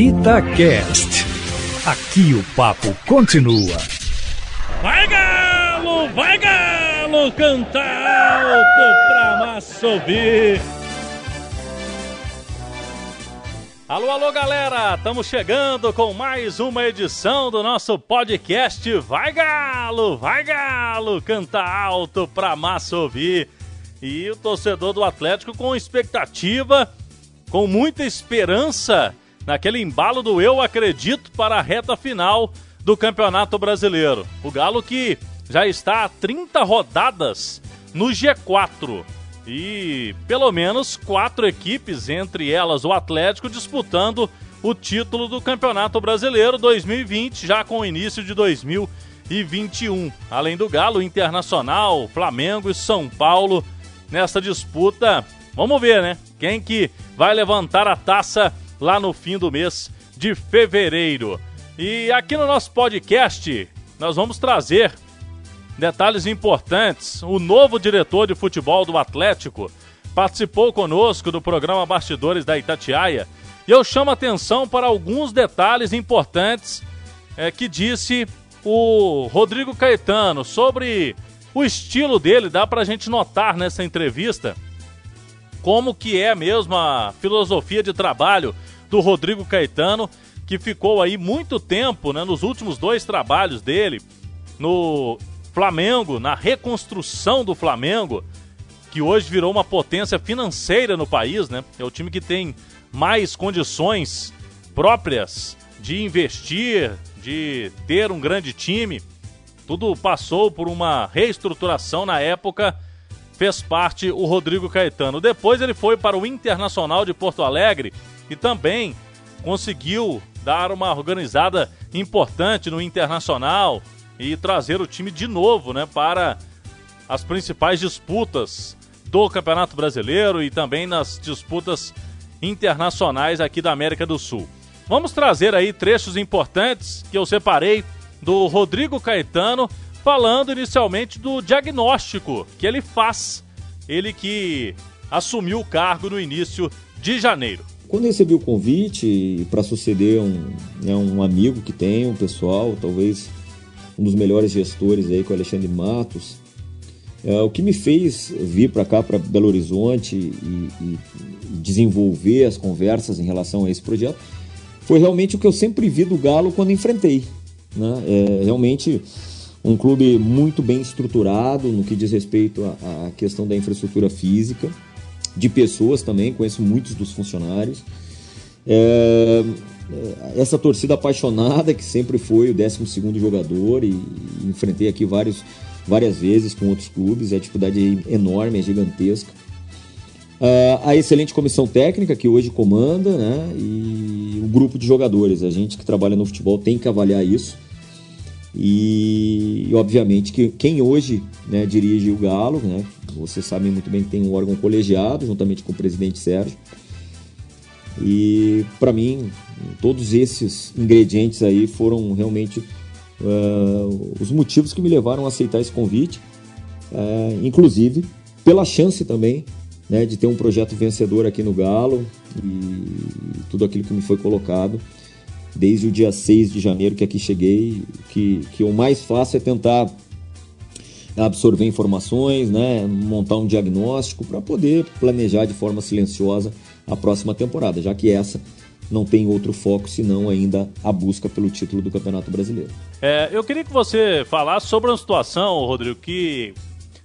Itacast. Aqui o papo continua. Vai galo, vai galo, canta alto pra massa ouvir. Alô, alô, galera! Estamos chegando com mais uma edição do nosso podcast Vai Galo, vai Galo, canta alto pra massa ouvir. E o torcedor do Atlético com expectativa, com muita esperança naquele embalo do eu acredito para a reta final do Campeonato Brasileiro. O Galo que já está a 30 rodadas no G4 e pelo menos quatro equipes, entre elas o Atlético, disputando o título do Campeonato Brasileiro 2020, já com o início de 2021. Além do Galo, Internacional, Flamengo e São Paulo nessa disputa. Vamos ver, né? Quem que vai levantar a taça lá no fim do mês de fevereiro. E aqui no nosso podcast, nós vamos trazer detalhes importantes. O novo diretor de futebol do Atlético participou conosco do programa Bastidores da Itatiaia e eu chamo atenção para alguns detalhes importantes é, que disse o Rodrigo Caetano sobre o estilo dele. Dá para a gente notar nessa entrevista como que é mesmo a filosofia de trabalho do Rodrigo Caetano, que ficou aí muito tempo, né, nos últimos dois trabalhos dele, no Flamengo, na reconstrução do Flamengo, que hoje virou uma potência financeira no país, né? É o time que tem mais condições próprias de investir, de ter um grande time. Tudo passou por uma reestruturação na época, fez parte o Rodrigo Caetano. Depois ele foi para o Internacional de Porto Alegre, e também conseguiu dar uma organizada importante no Internacional e trazer o time de novo né, para as principais disputas do Campeonato Brasileiro e também nas disputas internacionais aqui da América do Sul. Vamos trazer aí trechos importantes que eu separei do Rodrigo Caetano, falando inicialmente do diagnóstico que ele faz, ele que assumiu o cargo no início de janeiro. Quando recebi o convite para suceder um, né, um amigo que tem, um pessoal, talvez um dos melhores gestores aí, com o Alexandre Matos, é, o que me fez vir para cá, para Belo Horizonte e, e, desenvolver as conversas em relação a esse projeto, foi realmente o que eu sempre vi do Galo quando enfrentei. Né? É, realmente um clube muito bem estruturado no que diz respeito à questão da infraestrutura física, de pessoas também, conheço muitos dos funcionários. É, é essa torcida apaixonada, que sempre foi o 12 jogador, e, e, enfrentei aqui vários, várias vezes com outros clubes, é a dificuldade enorme, é gigantesca. Uh, a excelente comissão técnica que hoje comanda, né? E o grupo de jogadores. A gente que trabalha no futebol tem que avaliar isso. E, e obviamente que quem hoje né, dirige o Galo, né? Vocês sabem muito bem que tem um órgão colegiado, juntamente com o presidente Sérgio. E para mim, todos esses ingredientes aí foram realmente uh, os motivos que me levaram a aceitar esse convite, uh, inclusive pela chance também né, de ter um projeto vencedor aqui no Galo e tudo aquilo que me foi colocado desde o dia 6 de janeiro que aqui cheguei, que, que o mais fácil é tentar absorver informações, né, montar um diagnóstico para poder planejar de forma silenciosa a próxima temporada, já que essa não tem outro foco senão ainda a busca pelo título do Campeonato Brasileiro. É, eu queria que você falasse sobre uma situação, Rodrigo, que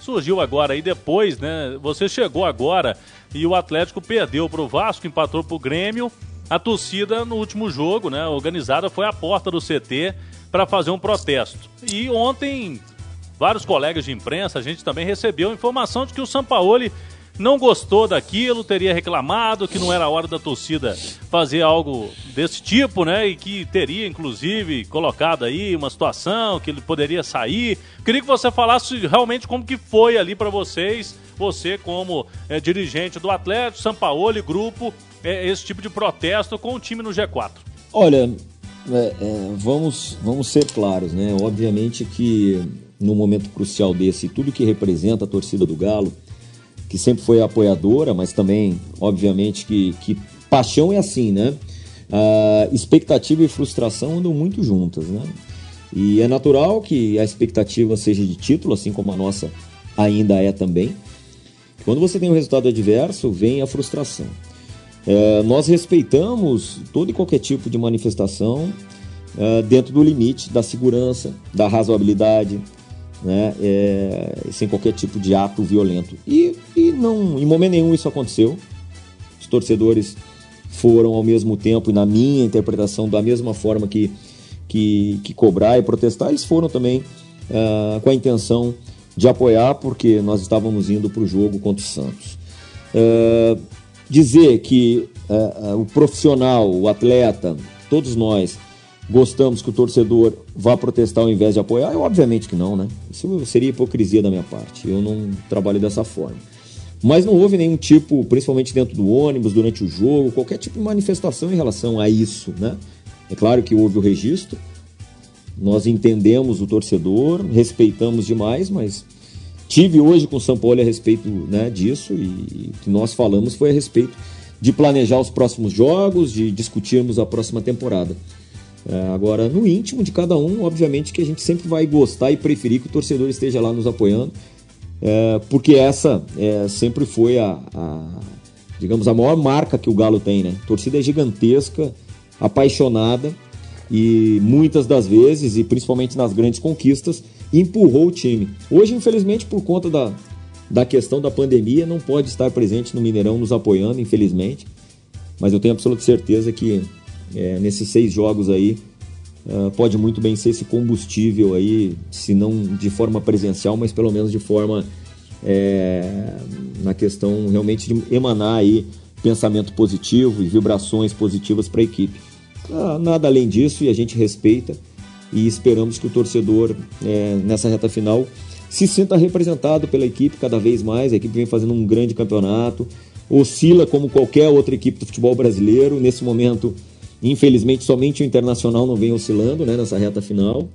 surgiu agora e depois, né? Você chegou agora e o Atlético perdeu para o Vasco, empatou para o Grêmio. A torcida no último jogo, né, organizada, foi à porta do CT para fazer um protesto. E ontem vários colegas de imprensa, a gente também recebeu informação de que o Sampaoli não gostou daquilo, teria reclamado que não era hora da torcida fazer algo desse tipo, né? E que teria, inclusive, colocado aí uma situação que ele poderia sair. Queria que você falasse realmente como que foi ali para vocês, você como é, dirigente do Atlético, Sampaoli, grupo, é, esse tipo de protesto com o time no G4. Olha, é, é, vamos, vamos ser claros, né? Obviamente que num momento crucial desse, tudo que representa a torcida do Galo, que sempre foi apoiadora, mas também, obviamente, que, que paixão é assim, né? a expectativa e frustração andam muito juntas, né? E é natural que a expectativa seja de título, assim como a nossa ainda é também. Quando você tem um resultado adverso, vem a frustração. É, nós respeitamos todo e qualquer tipo de manifestação é, dentro do limite da segurança, da razoabilidade, né, é, sem qualquer tipo de ato violento. E, e não, em momento nenhum isso aconteceu. Os torcedores foram ao mesmo tempo, e na minha interpretação, da mesma forma que, que, que cobrar e protestar, eles foram também uh, com a intenção de apoiar, porque nós estávamos indo para o jogo contra o Santos. Uh, dizer que uh, o profissional, o atleta, todos nós gostamos que o torcedor vá protestar ao invés de apoiar? Eu, obviamente que não, né? Isso seria hipocrisia da minha parte. Eu não trabalho dessa forma. Mas não houve nenhum tipo, principalmente dentro do ônibus, durante o jogo, qualquer tipo de manifestação em relação a isso, né? É claro que houve o registro, nós entendemos o torcedor, respeitamos demais, mas tive hoje com o São Paulo a respeito né, disso e o que nós falamos foi a respeito de planejar os próximos jogos, de discutirmos a próxima temporada. É, agora, no íntimo de cada um, obviamente que a gente sempre vai gostar e preferir que o torcedor esteja lá nos apoiando, é, porque essa é, sempre foi a, a, digamos, a maior marca que o Galo tem, né? Torcida é gigantesca, apaixonada e muitas das vezes, e principalmente nas grandes conquistas, empurrou o time. Hoje, infelizmente, por conta da, da questão da pandemia, não pode estar presente no Mineirão nos apoiando, infelizmente. Mas eu tenho absoluta certeza que é, nesses seis jogos aí uh, pode muito bem ser esse combustível aí, se não de forma presencial, mas pelo menos de forma é, na questão realmente de emanar aí pensamento positivo e vibrações positivas para a equipe. Uh, nada além disso e a gente respeita e esperamos que o torcedor é, nessa reta final se sinta representado pela equipe cada vez mais. A equipe vem fazendo um grande campeonato, oscila como qualquer outra equipe do futebol brasileiro. Nesse momento, infelizmente, somente o Internacional não vem oscilando né, nessa reta final.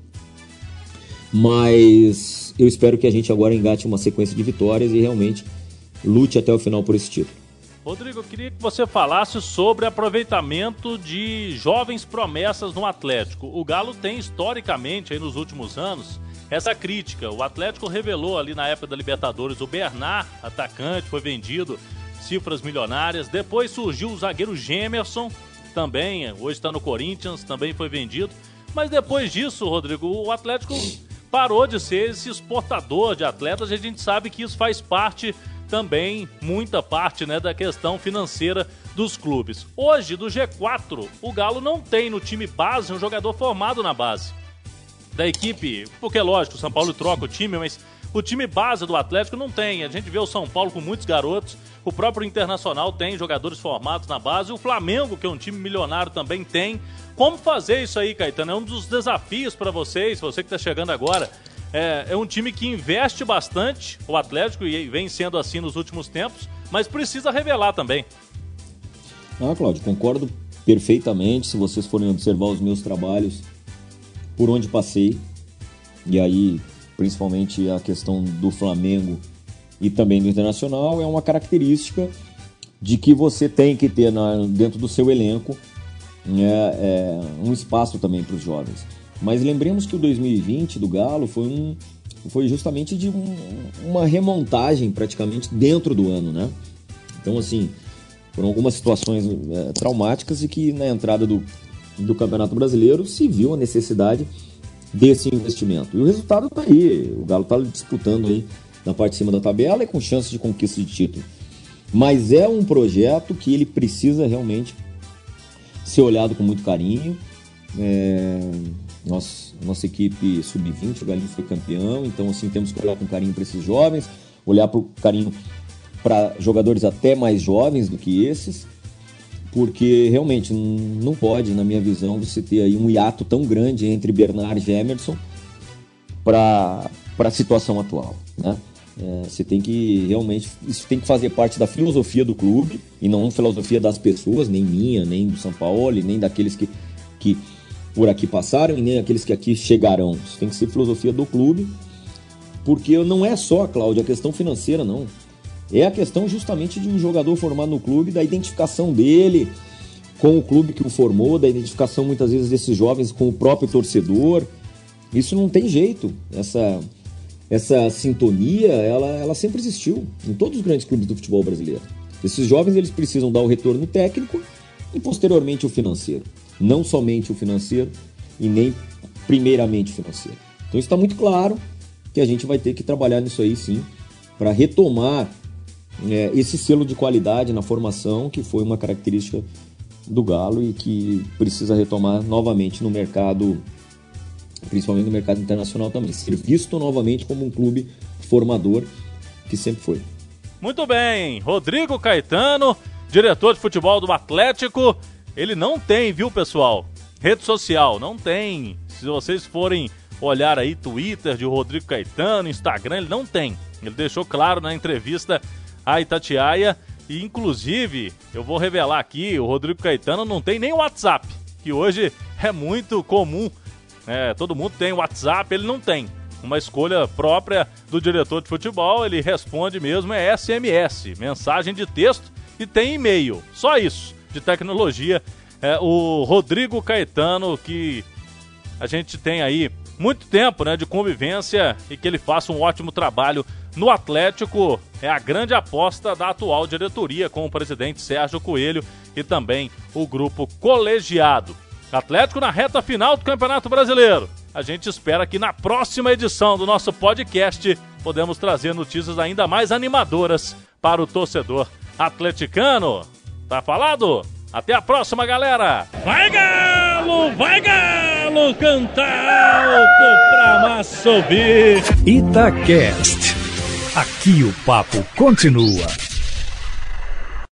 Mas eu espero que a gente agora engate uma sequência de vitórias e realmente lute até o final por esse título. Rodrigo, eu queria que você falasse sobre aproveitamento de jovens promessas no Atlético. O Galo tem historicamente aí nos últimos anos essa crítica. O Atlético revelou ali na época da Libertadores o Bernard, atacante, foi vendido, cifras milionárias. Depois surgiu o zagueiro Gemerson, também, hoje está no Corinthians, também foi vendido. Mas depois disso, Rodrigo, o Atlético parou de ser esse exportador de atletas e a gente sabe que isso faz parte também, muita parte, né, da questão financeira dos clubes. Hoje, do G4, o Galo não tem no time base um jogador formado na base da equipe, porque é lógico, o São Paulo troca o time, mas o time base do Atlético não tem. A gente vê o São Paulo com muitos garotos, o próprio Internacional tem jogadores formados na base, o Flamengo, que é um time milionário, também tem. Como fazer isso aí, Caetano? É um dos desafios para vocês, você que está chegando agora. É, é um time que investe bastante, o Atlético, e vem sendo assim nos últimos tempos, mas precisa revelar também. Ah, Cláudio, concordo perfeitamente. Se vocês forem observar os meus trabalhos por onde passei, e aí principalmente a questão do Flamengo e também do Internacional, é uma característica de que você tem que ter na, dentro do seu elenco né, é, um espaço também para os jovens. Mas lembremos que o 2020 do Galo foi, um, foi justamente de um, uma remontagem praticamente dentro do ano, né? Então, assim, foram algumas situações é, traumáticas e que na entrada do, do Campeonato Brasileiro se viu a necessidade desse investimento. E o resultado está aí. O Galo está disputando aí na parte de cima da tabela e com chance de conquista de título. Mas é um projeto que ele precisa realmente ser olhado com muito carinho. É... Nossa, nossa equipe sub-20, o Galinho foi campeão, então assim temos que olhar com carinho para esses jovens, olhar com carinho para jogadores até mais jovens do que esses porque realmente não pode, na minha visão, você ter aí um hiato tão grande entre Bernard e Emerson para a situação atual, né? É, você tem que realmente isso tem que fazer parte da filosofia do clube e não filosofia das pessoas, nem minha, nem do São Paulo, nem daqueles que, que por aqui passaram e nem aqueles que aqui chegarão. Isso tem que ser filosofia do clube, porque não é só, Cláudio, a questão financeira, não é a questão justamente de um jogador formado no clube, da identificação dele com o clube que o formou, da identificação muitas vezes desses jovens com o próprio torcedor. Isso não tem jeito. Essa, essa sintonia, ela, ela sempre existiu em todos os grandes clubes do futebol brasileiro. Esses jovens eles precisam dar o retorno técnico e posteriormente o financeiro. Não somente o financeiro e nem primeiramente o financeiro. Então está muito claro que a gente vai ter que trabalhar nisso aí sim, para retomar é, esse selo de qualidade na formação, que foi uma característica do Galo e que precisa retomar novamente no mercado, principalmente no mercado internacional também. Ser visto novamente como um clube formador que sempre foi. Muito bem, Rodrigo Caetano, diretor de futebol do Atlético. Ele não tem, viu, pessoal? Rede social, não tem. Se vocês forem olhar aí Twitter de Rodrigo Caetano, Instagram, ele não tem. Ele deixou claro na entrevista a Itatiaia e inclusive, eu vou revelar aqui, o Rodrigo Caetano não tem nem WhatsApp, que hoje é muito comum. É, todo mundo tem WhatsApp, ele não tem. Uma escolha própria do diretor de futebol, ele responde mesmo é SMS, mensagem de texto e tem e-mail. Só isso de tecnologia. É, o Rodrigo Caetano, que a gente tem aí muito tempo né, de convivência e que ele faça um ótimo trabalho no Atlético. É a grande aposta da atual diretoria com o presidente Sérgio Coelho e também o grupo colegiado. Atlético na reta final do Campeonato Brasileiro. A gente espera que na próxima edição do nosso podcast podemos trazer notícias ainda mais animadoras para o torcedor atleticano. Tá falado? Até a próxima, galera! Vai Galo, vai Galo, canta alto pra massa ouvir. Itacast. Aqui o papo continua.